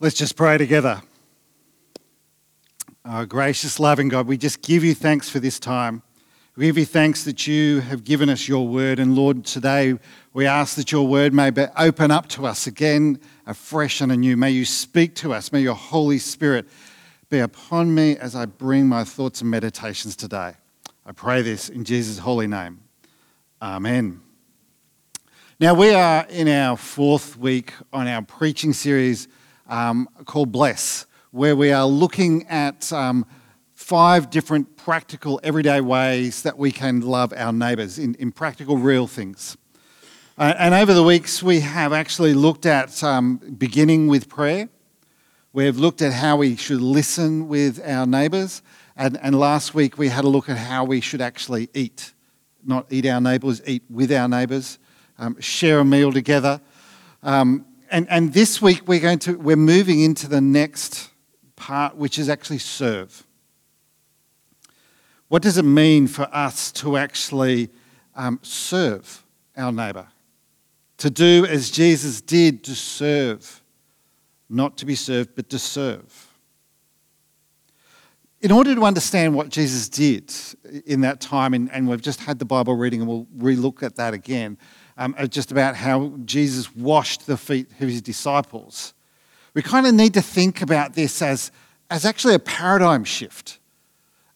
Let's just pray together. Our gracious, loving God, we just give you thanks for this time. We give you thanks that you have given us your word. And Lord, today we ask that your word may be open up to us again, afresh and anew. May you speak to us. May your Holy Spirit be upon me as I bring my thoughts and meditations today. I pray this in Jesus' holy name. Amen. Now, we are in our fourth week on our preaching series um, called Bless, where we are looking at um, five different practical, everyday ways that we can love our neighbours in, in practical, real things. Uh, and over the weeks, we have actually looked at um, beginning with prayer. We've looked at how we should listen with our neighbours. And, and last week, we had a look at how we should actually eat. Not eat our neighbours, eat with our neighbours, um, share a meal together. Um, and, and this week we're going to we're moving into the next part, which is actually serve. What does it mean for us to actually um, serve our neighbour? To do as Jesus did to serve, not to be served, but to serve. In order to understand what Jesus did in that time, and, and we've just had the Bible reading and we'll relook at that again, um, just about how Jesus washed the feet of his disciples. We kind of need to think about this as, as actually a paradigm shift.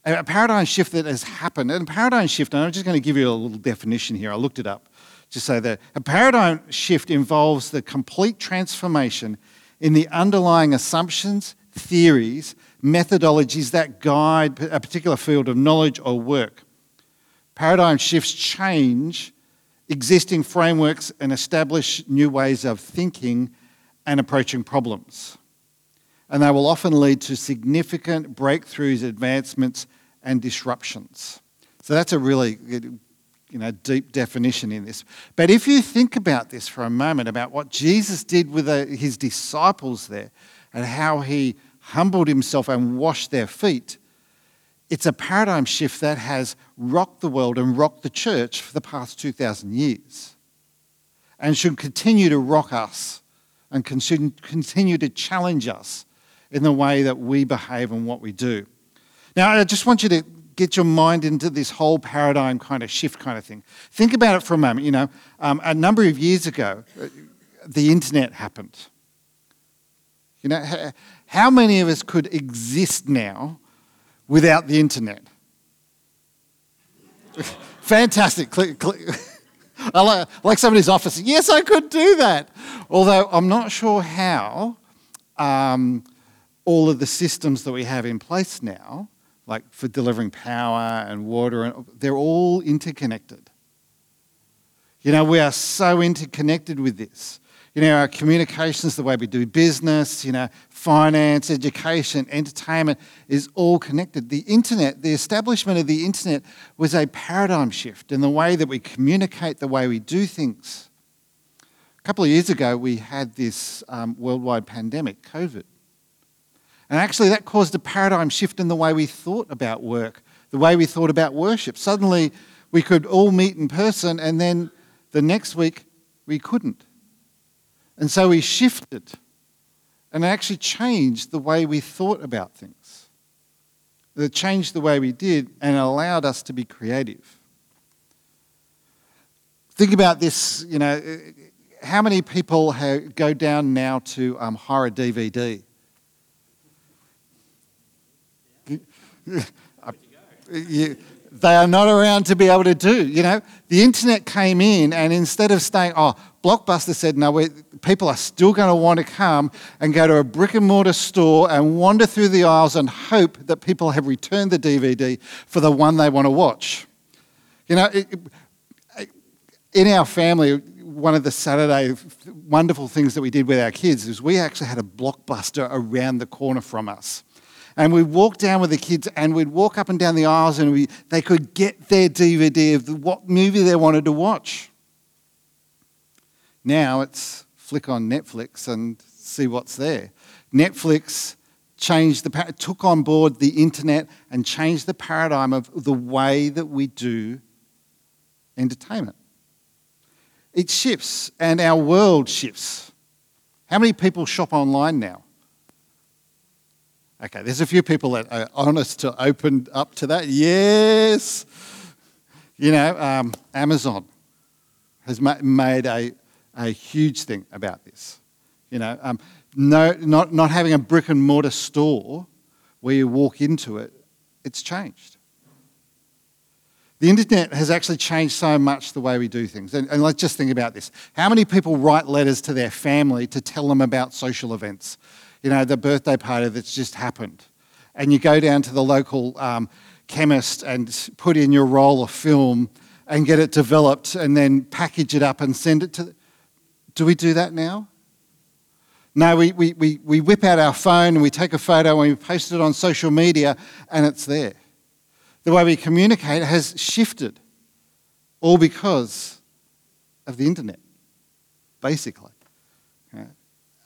A paradigm shift that has happened. And a paradigm shift, and I'm just going to give you a little definition here. I looked it up to say that a paradigm shift involves the complete transformation in the underlying assumptions, theories, methodologies that guide a particular field of knowledge or work. Paradigm shifts change existing frameworks and establish new ways of thinking and approaching problems. And they will often lead to significant breakthroughs, advancements, and disruptions. So that's a really you know, deep definition in this. But if you think about this for a moment, about what Jesus did with his disciples there and how he humbled himself and washed their feet, it's a paradigm shift that has rocked the world and rocked the church for the past 2,000 years and should continue to rock us and continue to challenge us in the way that we behave and what we do. Now, I just want you to get your mind into this whole paradigm kind of shift kind of thing. Think about it for a moment. You know, um, a number of years ago, uh, the internet happened. You know, how many of us could exist now without the internet. Fantastic. I like, like somebody's office. Yes, I could do that. Although I'm not sure how um, all of the systems that we have in place now, like for delivering power and water, they're all interconnected. You know, we are so interconnected with this. You know, our communications, the way we do business, you know, finance, education, entertainment is all connected. The internet, the establishment of the internet was a paradigm shift in the way that we communicate, the way we do things. A couple of years ago, we had this um, worldwide pandemic, COVID. And actually, that caused a paradigm shift in the way we thought about work, the way we thought about worship. Suddenly, we could all meet in person, and then the next week, we couldn't. And so we shifted and actually changed the way we thought about things. It changed the way we did and allowed us to be creative. Think about this, you know, how many people have, go down now to um, a DVD? they are not around to be able to do. You know, the internet came in, and instead of saying, "Oh, Blockbuster said, no, people are still going to want to come and go to a brick and mortar store and wander through the aisles and hope that people have returned the DVD for the one they want to watch. You know, it, it, in our family, one of the Saturday wonderful things that we did with our kids is we actually had a Blockbuster around the corner from us. And we'd walk down with the kids and we'd walk up and down the aisles and we, they could get their DVD of what movie they wanted to watch. Now it's flick on Netflix and see what's there. Netflix changed the took on board the internet and changed the paradigm of the way that we do entertainment. It shifts and our world shifts. How many people shop online now? Okay, there's a few people that are honest to open up to that. Yes. You know, um, Amazon has ma- made a, a huge thing about this. You know, um, no, not, not having a brick and mortar store where you walk into it, it's changed. The internet has actually changed so much the way we do things. And, and, let's just think about this. How many people write letters to their family to tell them about social events? You know, the birthday party that's just happened. And you go down to the local um, chemist and put in your roll of film and get it developed and then package it up and send it to. Do we do that now? No, we, we, we, we whip out our phone and we take a photo and we post it on social media and it's there the way we communicate has shifted, all because of the internet, basically.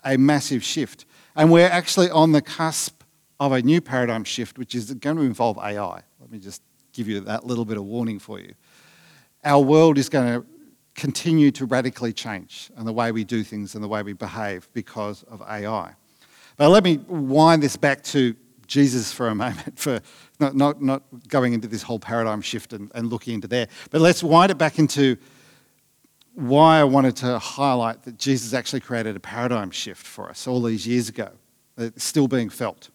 A massive shift. And we're actually on the cusp of a new paradigm shift, which is going to involve AI. Let me just give you that little bit of warning for you. Our world is going to continue to radically change and the way we do things and the way we behave because of AI. But let me wind this back to Jesus for a moment, for not, not, not going into this whole paradigm shift and, and looking into there. But let's wind it back into why I wanted to highlight that Jesus actually created a paradigm shift for us all these years ago, that's still being felt,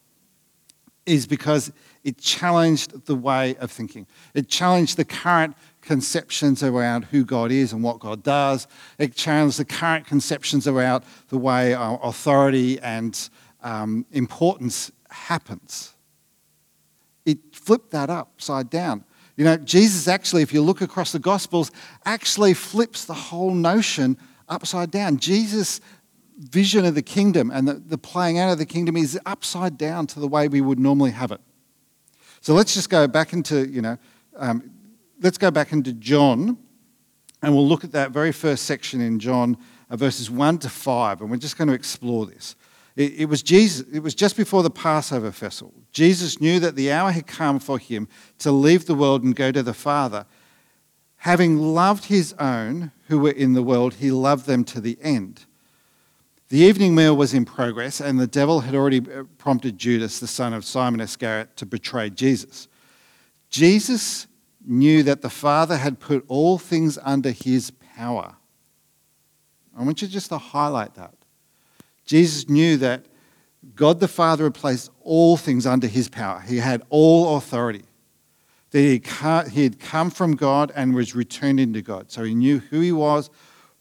is because it challenged the way of thinking. It challenged the current conceptions around who God is and what God does. It challenged the current conceptions around the way authority and um, importance happens. It flipped that upside down. You know, Jesus actually, if you look across the Gospels, actually flips the whole notion upside down. Jesus' vision of the kingdom and the, the playing out of the kingdom is upside down to the way we would normally have it. So let's just go back into, you know, um, let's go back into John and we'll look at that very first section in John, uh, verses 1 to 5, and we're just going to explore this. It, it, was Jesus, it was just before the Passover festival. Jesus knew that the hour had come for him to leave the world and go to the Father. Having loved his own who were in the world, he loved them to the end. The evening meal was in progress, and the devil had already uh, prompted Judas, the son of Simon Iscariot, to betray Jesus. Jesus knew that the Father had put all things under his power. I want you just to highlight that. Jesus knew that God the Father had placed all things under his power. He had all authority. That he had come from God and was returned into God. So he knew who he was,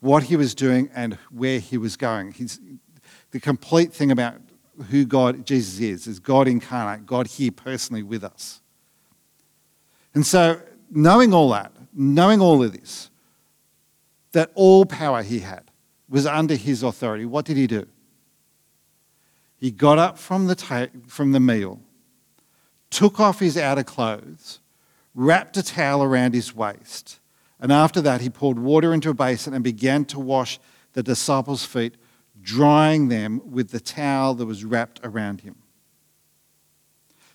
what he was doing, and where he was going. He's, the complete thing about who God, Jesus is, is God incarnate, God here personally with us. And so, knowing all that, knowing all of this, that all power he had was under his authority, what did he do? He got up from the, ta- from the meal, took off his outer clothes, wrapped a towel around his waist, and after that he poured water into a basin and began to wash the disciples' feet, drying them with the towel that was wrapped around him.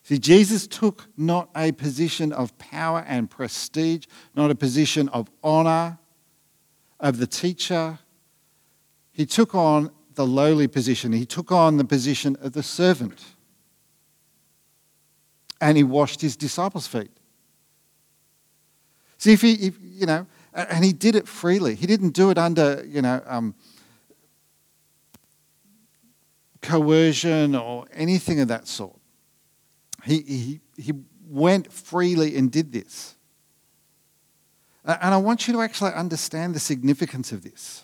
See, Jesus took not a position of power and prestige, not a position of honor of the teacher. He took on the lowly position. He took on the position of the servant. And he washed his disciples' feet. See, if he, if, you know, and he did it freely. He didn't do it under, you know, um, coercion or anything of that sort. He, he, he went freely and did this. And I want you to actually understand the significance of this.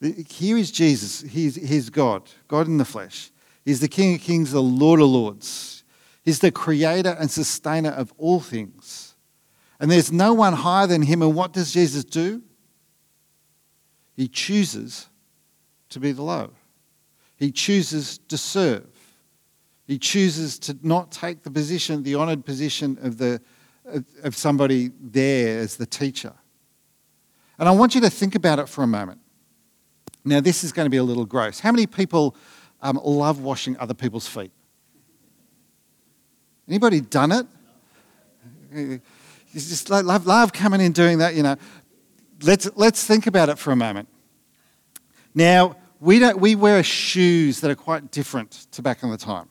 Here is Jesus. He's, he's God, God in the flesh. He's the King of kings, the Lord of lords. He's the creator and sustainer of all things. And there's no one higher than him. And what does Jesus do? He chooses to be the low. He chooses to serve. He chooses to not take the position, the honored position of, the, of somebody there as the teacher. And I want you to think about it for a moment. Now, this is going to be a little gross. How many people um, love washing other people's feet? Anybody done it? You just love, love coming in doing that, you know. Let's, let's think about it for a moment. Now, we, don't, we wear shoes that are quite different to back in the time.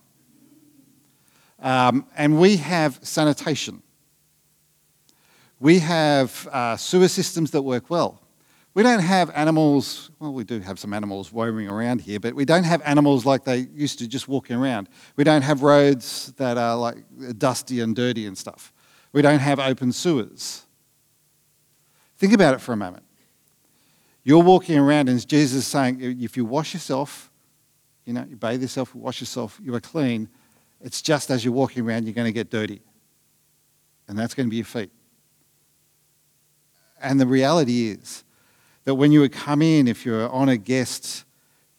Um, and we have sanitation. We have uh, sewer systems that work well. We don't have animals, well, we do have some animals roaming around here, but we don't have animals like they used to just walking around. We don't have roads that are like dusty and dirty and stuff. We don't have open sewers. Think about it for a moment. You're walking around, and Jesus is saying, if you wash yourself, you know, you bathe yourself, wash yourself, you are clean. It's just as you're walking around, you're going to get dirty. And that's going to be your feet. And the reality is, that when you would come in, if you're on a guest,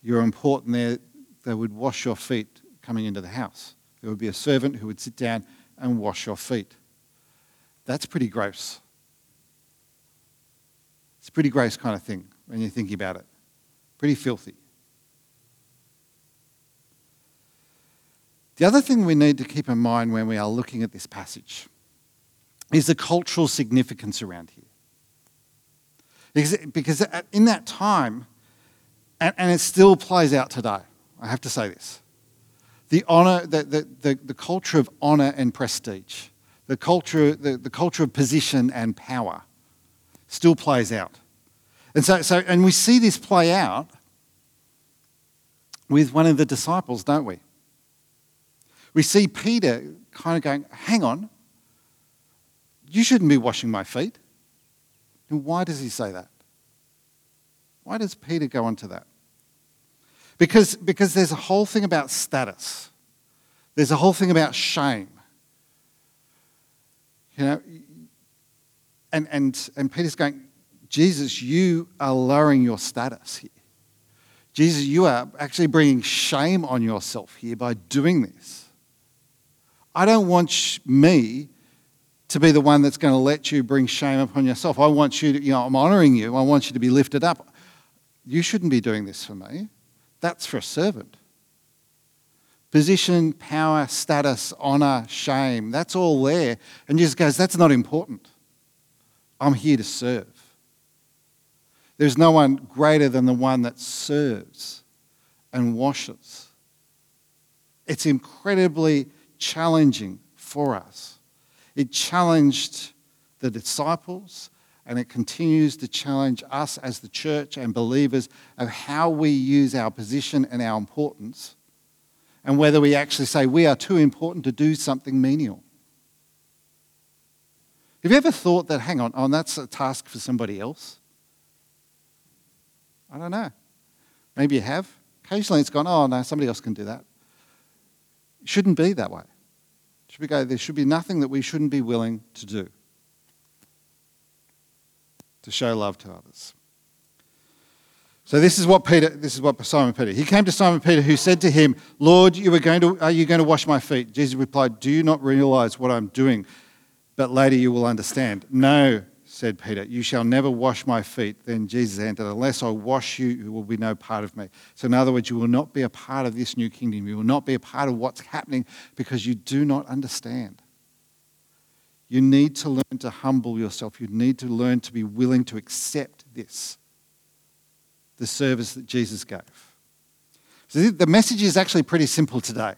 you're important there, they would wash your feet coming into the house. There would be a servant who would sit down and wash your feet. That's pretty gross. It's a pretty gross kind of thing when you're thinking about it. Pretty filthy. The other thing we need to keep in mind when we are looking at this passage is the cultural significance around here. Because, because in that time, and, and it still plays out today, I have to say this the honor, the, the, the, the, culture of honor and prestige, the culture, the, the culture of position and power still plays out. And so, so, and we see this play out with one of the disciples, don't we? We see Peter kind of going, hang on, you shouldn't be washing my feet. And why does he say that? Why does Peter go on to that? Because, because there's a whole thing about status, there's a whole thing about shame. You know, and, and, and Peter's going, Jesus, you are lowering your status here. Jesus, you are actually bringing shame on yourself here by doing this. I don't want me to be the one that's going to let you bring shame upon yourself. I want you to, you know, I'm honoring you. I want you to be lifted up. You shouldn't be doing this for me. That's for a servant. Position, power, status, honor, shame, that's all there. And Jesus goes, that's not important. I'm here to serve. There's no one greater than the one that serves and washes. It's incredibly challenging for us. It challenged the disciples and it continues to challenge us as the church and believers of how we use our position and our importance and whether we actually say we are too important to do something menial. Have you ever thought that, hang on, oh, that's a task for somebody else? I don't know. Maybe you have. Occasionally it's gone, oh, no, somebody else can do that. It shouldn't be that way. Should go, there should be nothing that we shouldn't be willing to do to show love to others. So this is what Peter, this is what Simon Peter. He came to Simon Peter who said to him, Lord, you are going to, are you going to wash my feet? Jesus replied, Do you not realize what I'm doing? But later you will understand. No, said Peter, You shall never wash my feet. Then Jesus answered, Unless I wash you, you will be no part of me. So, in other words, you will not be a part of this new kingdom. You will not be a part of what's happening because you do not understand. You need to learn to humble yourself. You need to learn to be willing to accept this the service that Jesus gave. So, the message is actually pretty simple today.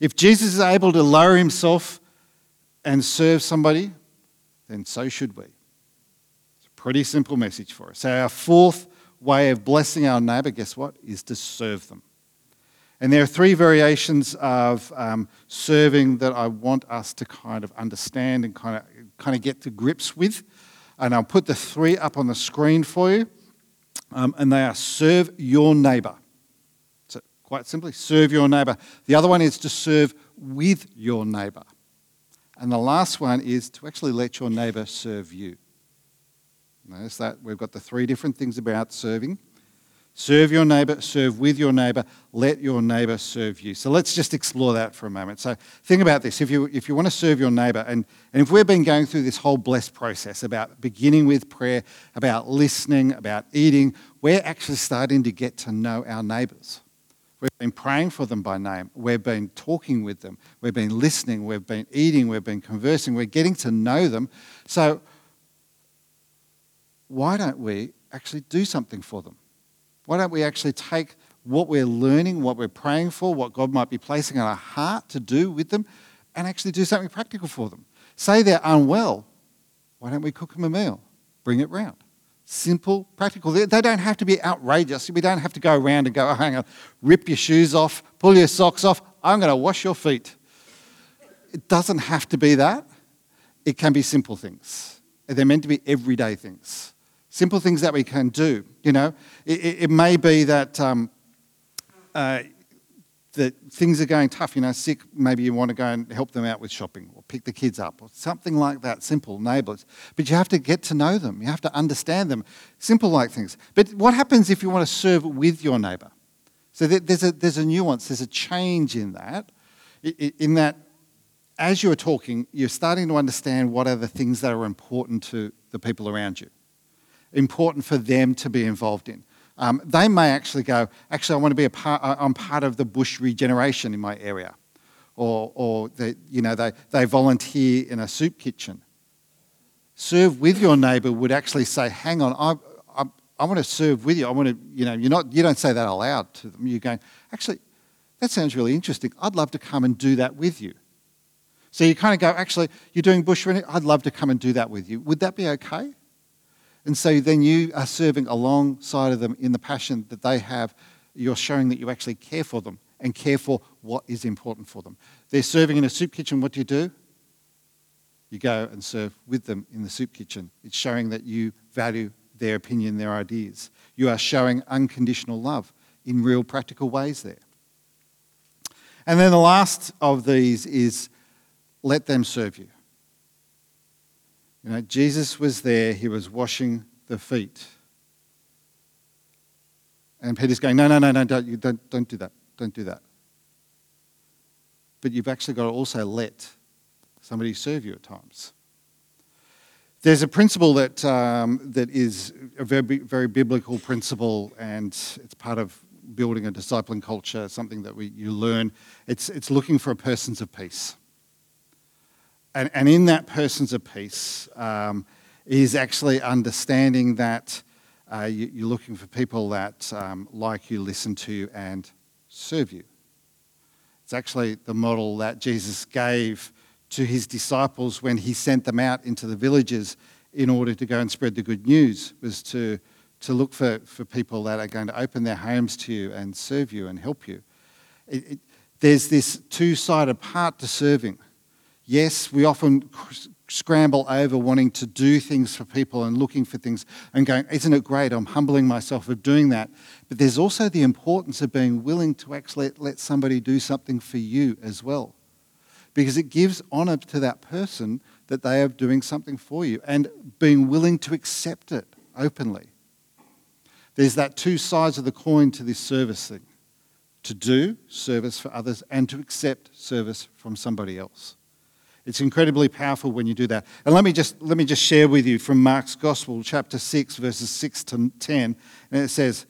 If Jesus is able to lower himself and serve somebody, then so should we. It's a pretty simple message for us. So, our fourth way of blessing our neighbour, guess what? Is to serve them. And there are three variations of um, serving that I want us to kind of understand and kind of, kind of get to grips with. And I'll put the three up on the screen for you. Um, and they are serve your neighbour. So, quite simply, serve your neighbour. The other one is to serve with your neighbour. And the last one is to actually let your neighbour serve you. Notice that we've got the three different things about serving. Serve your neighbour, serve with your neighbour, let your neighbour serve you. So let's just explore that for a moment. So think about this. If you, if you want to serve your neighbour, and, and if we've been going through this whole blessed process about beginning with prayer, about listening, about eating, we're actually starting to get to know our neighbours. We've been praying for them by name. We've been talking with them. We've been listening. We've been eating. We've been conversing. We're getting to know them. So, why don't we actually do something for them? Why don't we actually take what we're learning, what we're praying for, what God might be placing on our heart to do with them, and actually do something practical for them. Say they're unwell, why don't we cook them a meal? Bring it round. Simple, practical. They don't have to be outrageous. We don't have to go around and go, oh, hang on, rip your shoes off, pull your socks off. I'm going to wash your feet. It doesn't have to be that. It can be simple things. They're meant to be everyday things. Simple things that we can do. You know, it, it, it may be that um, uh, that things are going tough, you know, sick, maybe you want to go and help them out with shopping pick the kids up or something like that, simple neighbours. But you have to get to know them, you have to understand them, simple like things. But what happens if you want to serve with your neighbour? So there's a, there's a nuance, there's a change in that, in that as you're talking, you're starting to understand what are the things that are important to the people around you, important for them to be involved in. Um, they may actually go, actually, I want to be a part, I'm part of the bush regeneration in my area. Or, or they, you know, they, they volunteer in a soup kitchen. Serve with your neighbour would actually say, hang on, I, I, I want to serve with you. I want to, you know, you're not, you don't say that aloud to them. You're going, actually, that sounds really interesting. I'd love to come and do that with you. So you kind of go, actually, you're doing bush running. I'd love to come and do that with you. Would that be okay? And so then you are serving alongside of them in the passion that they have. You're showing that you actually care for them and care for what is important for them. They're serving in a soup kitchen. What do you do? You go and serve with them in the soup kitchen. It's showing that you value their opinion, their ideas. You are showing unconditional love in real practical ways there. And then the last of these is let them serve you. You know, Jesus was there, he was washing the feet. And Peter's going, No, no, no, no, don't, don't, don't do that. Don't do that. But you've actually got to also let somebody serve you at times. There's a principle that, um, that is a very, very biblical principle, and it's part of building a discipling culture, something that we, you learn. It's, it's looking for a persons of peace and, and in that persons of peace um, is actually understanding that uh, you, are looking for people that um, like you, listen to you, and serve you. It's actually the model that Jesus gave to his disciples when he sent them out into the villages in order to go and spread the good news, was to, to look for, for people that are going to open their homes to you and serve you and help you. It, it, there's this two sided part to serving. Yes, we often scramble over wanting to do things for people and looking for things and going, Isn't it great? I'm humbling myself of doing that. But there's also the importance of being willing to actually let, somebody do something for you as well. Because it gives honour to that person that they are doing something for you and being willing to accept it openly. There's that two sides of the coin to this service thing to do service for others and to accept service from somebody else. It's incredibly powerful when you do that. And let me just, let me just share with you from Mark's Gospel, chapter 6, verses 6 to 10. And it says,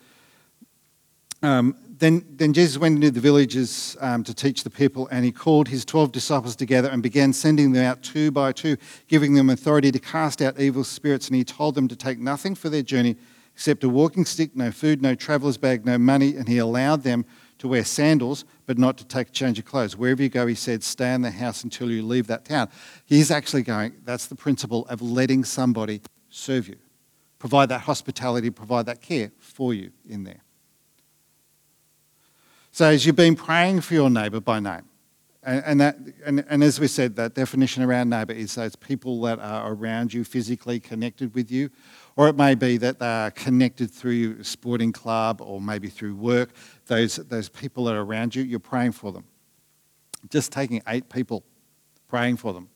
um, then, then Jesus went into the villages um, to teach the people, and he called his 12 disciples together and began sending them out two by two, giving them authority to cast out evil spirits. And he told them to take nothing for their journey except a walking stick, no food, no traveller's bag, no money. And he allowed them to wear sandals, but not to take a change of clothes. Wherever you go, he said, stay in the house until you leave that town. He's actually going, that's the principle of letting somebody serve you, provide that hospitality, provide that care for you in there. So, as you've been praying for your neighbour by name, and, and, that, and, and as we said, that definition around neighbour is those people that are around you, physically connected with you, or it may be that they are connected through a sporting club or maybe through work. Those, those people that are around you, you're praying for them. Just taking eight people, praying for them.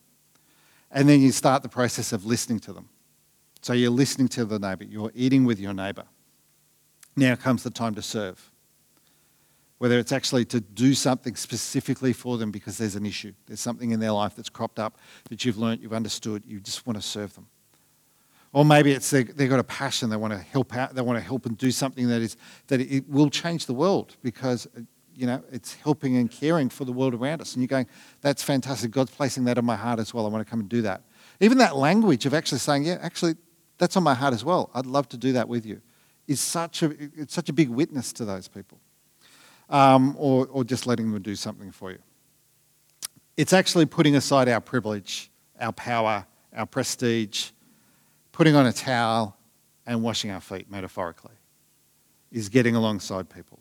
And then you start the process of listening to them. So you're listening to the neighbour, you're eating with your neighbour. Now comes the time to serve. Whether it's actually to do something specifically for them because there's an issue, there's something in their life that's cropped up that you've learnt, you've understood, you just want to serve them. Or maybe it's they, have got a passion, they want to help out, they want to help and do something that, is, that it will change the world because you know, it's helping and caring for the world around us. And you're going, that's fantastic. God's placing that on my heart as well. I want to come and do that. Even that language of actually saying, yeah, actually, that's on my heart as well. I'd love to do that with you is such a, it's such a big witness to those people. um, or, or just letting them do something for you. It's actually putting aside our privilege, our power, our prestige, putting on a towel and washing our feet, metaphorically, is getting alongside people.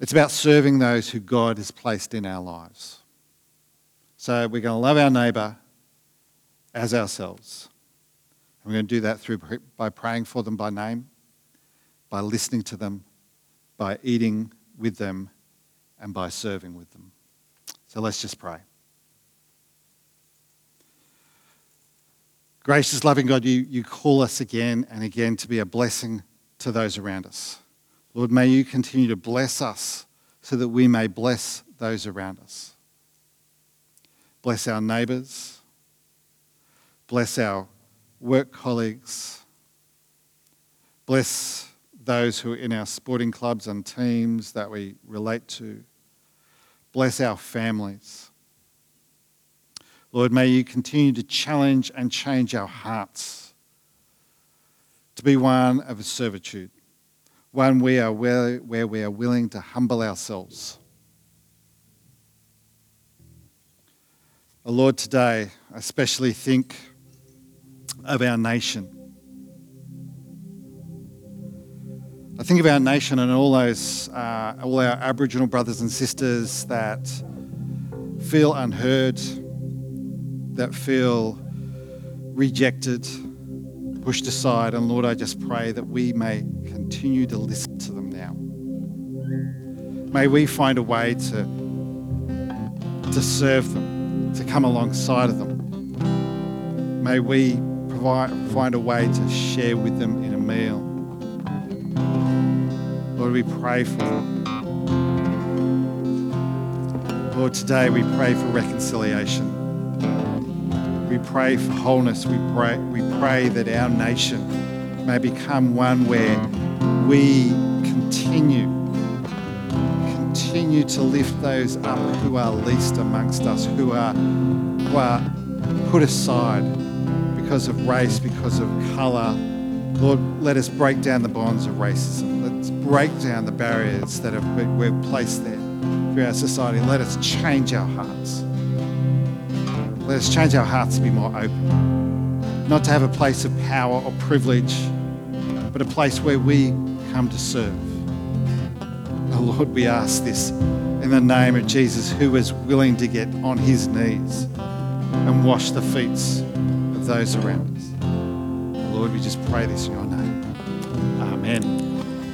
It's about serving those who God has placed in our lives. So we're going to love our neighbour as ourselves. And we're going to do that through by praying for them by name, by listening to them, by eating with them, and by serving with them. So let's just pray. Gracious, loving God, you, you call us again and again to be a blessing to those around us. Lord, may you continue to bless us so that we may bless those around us. Bless our neighbours. Bless our work colleagues. Bless those who are in our sporting clubs and teams that we relate to. Bless our families. Lord, may you continue to challenge and change our hearts to be one of servitude, one we are where, where we are willing to humble ourselves. Oh Lord, today I especially think of our nation. I think of our nation and all those, uh, all our Aboriginal brothers and sisters that feel unheard, that feel rejected, pushed aside. And Lord, I just pray that we may continue to listen to them now. May we find a way to, to serve them, to come alongside of them. May we provide, find a way to share with them in a meal. Lord, we pray for them. Lord, today we pray for reconciliation. We pray for wholeness. We pray, we pray that our nation may become one where we continue, continue to lift those up who are least amongst us, who are, who are put aside because of race, because of colour. Lord, let us break down the bonds of racism. Let's break down the barriers that have been, we've placed there through our society. Let us change our hearts. Let us change our hearts to be more open, not to have a place of power or privilege, but a place where we come to serve. Oh Lord, we ask this in the name of Jesus, who is willing to get on his knees and wash the feet of those around us. Lord, we just pray this in your name. Amen.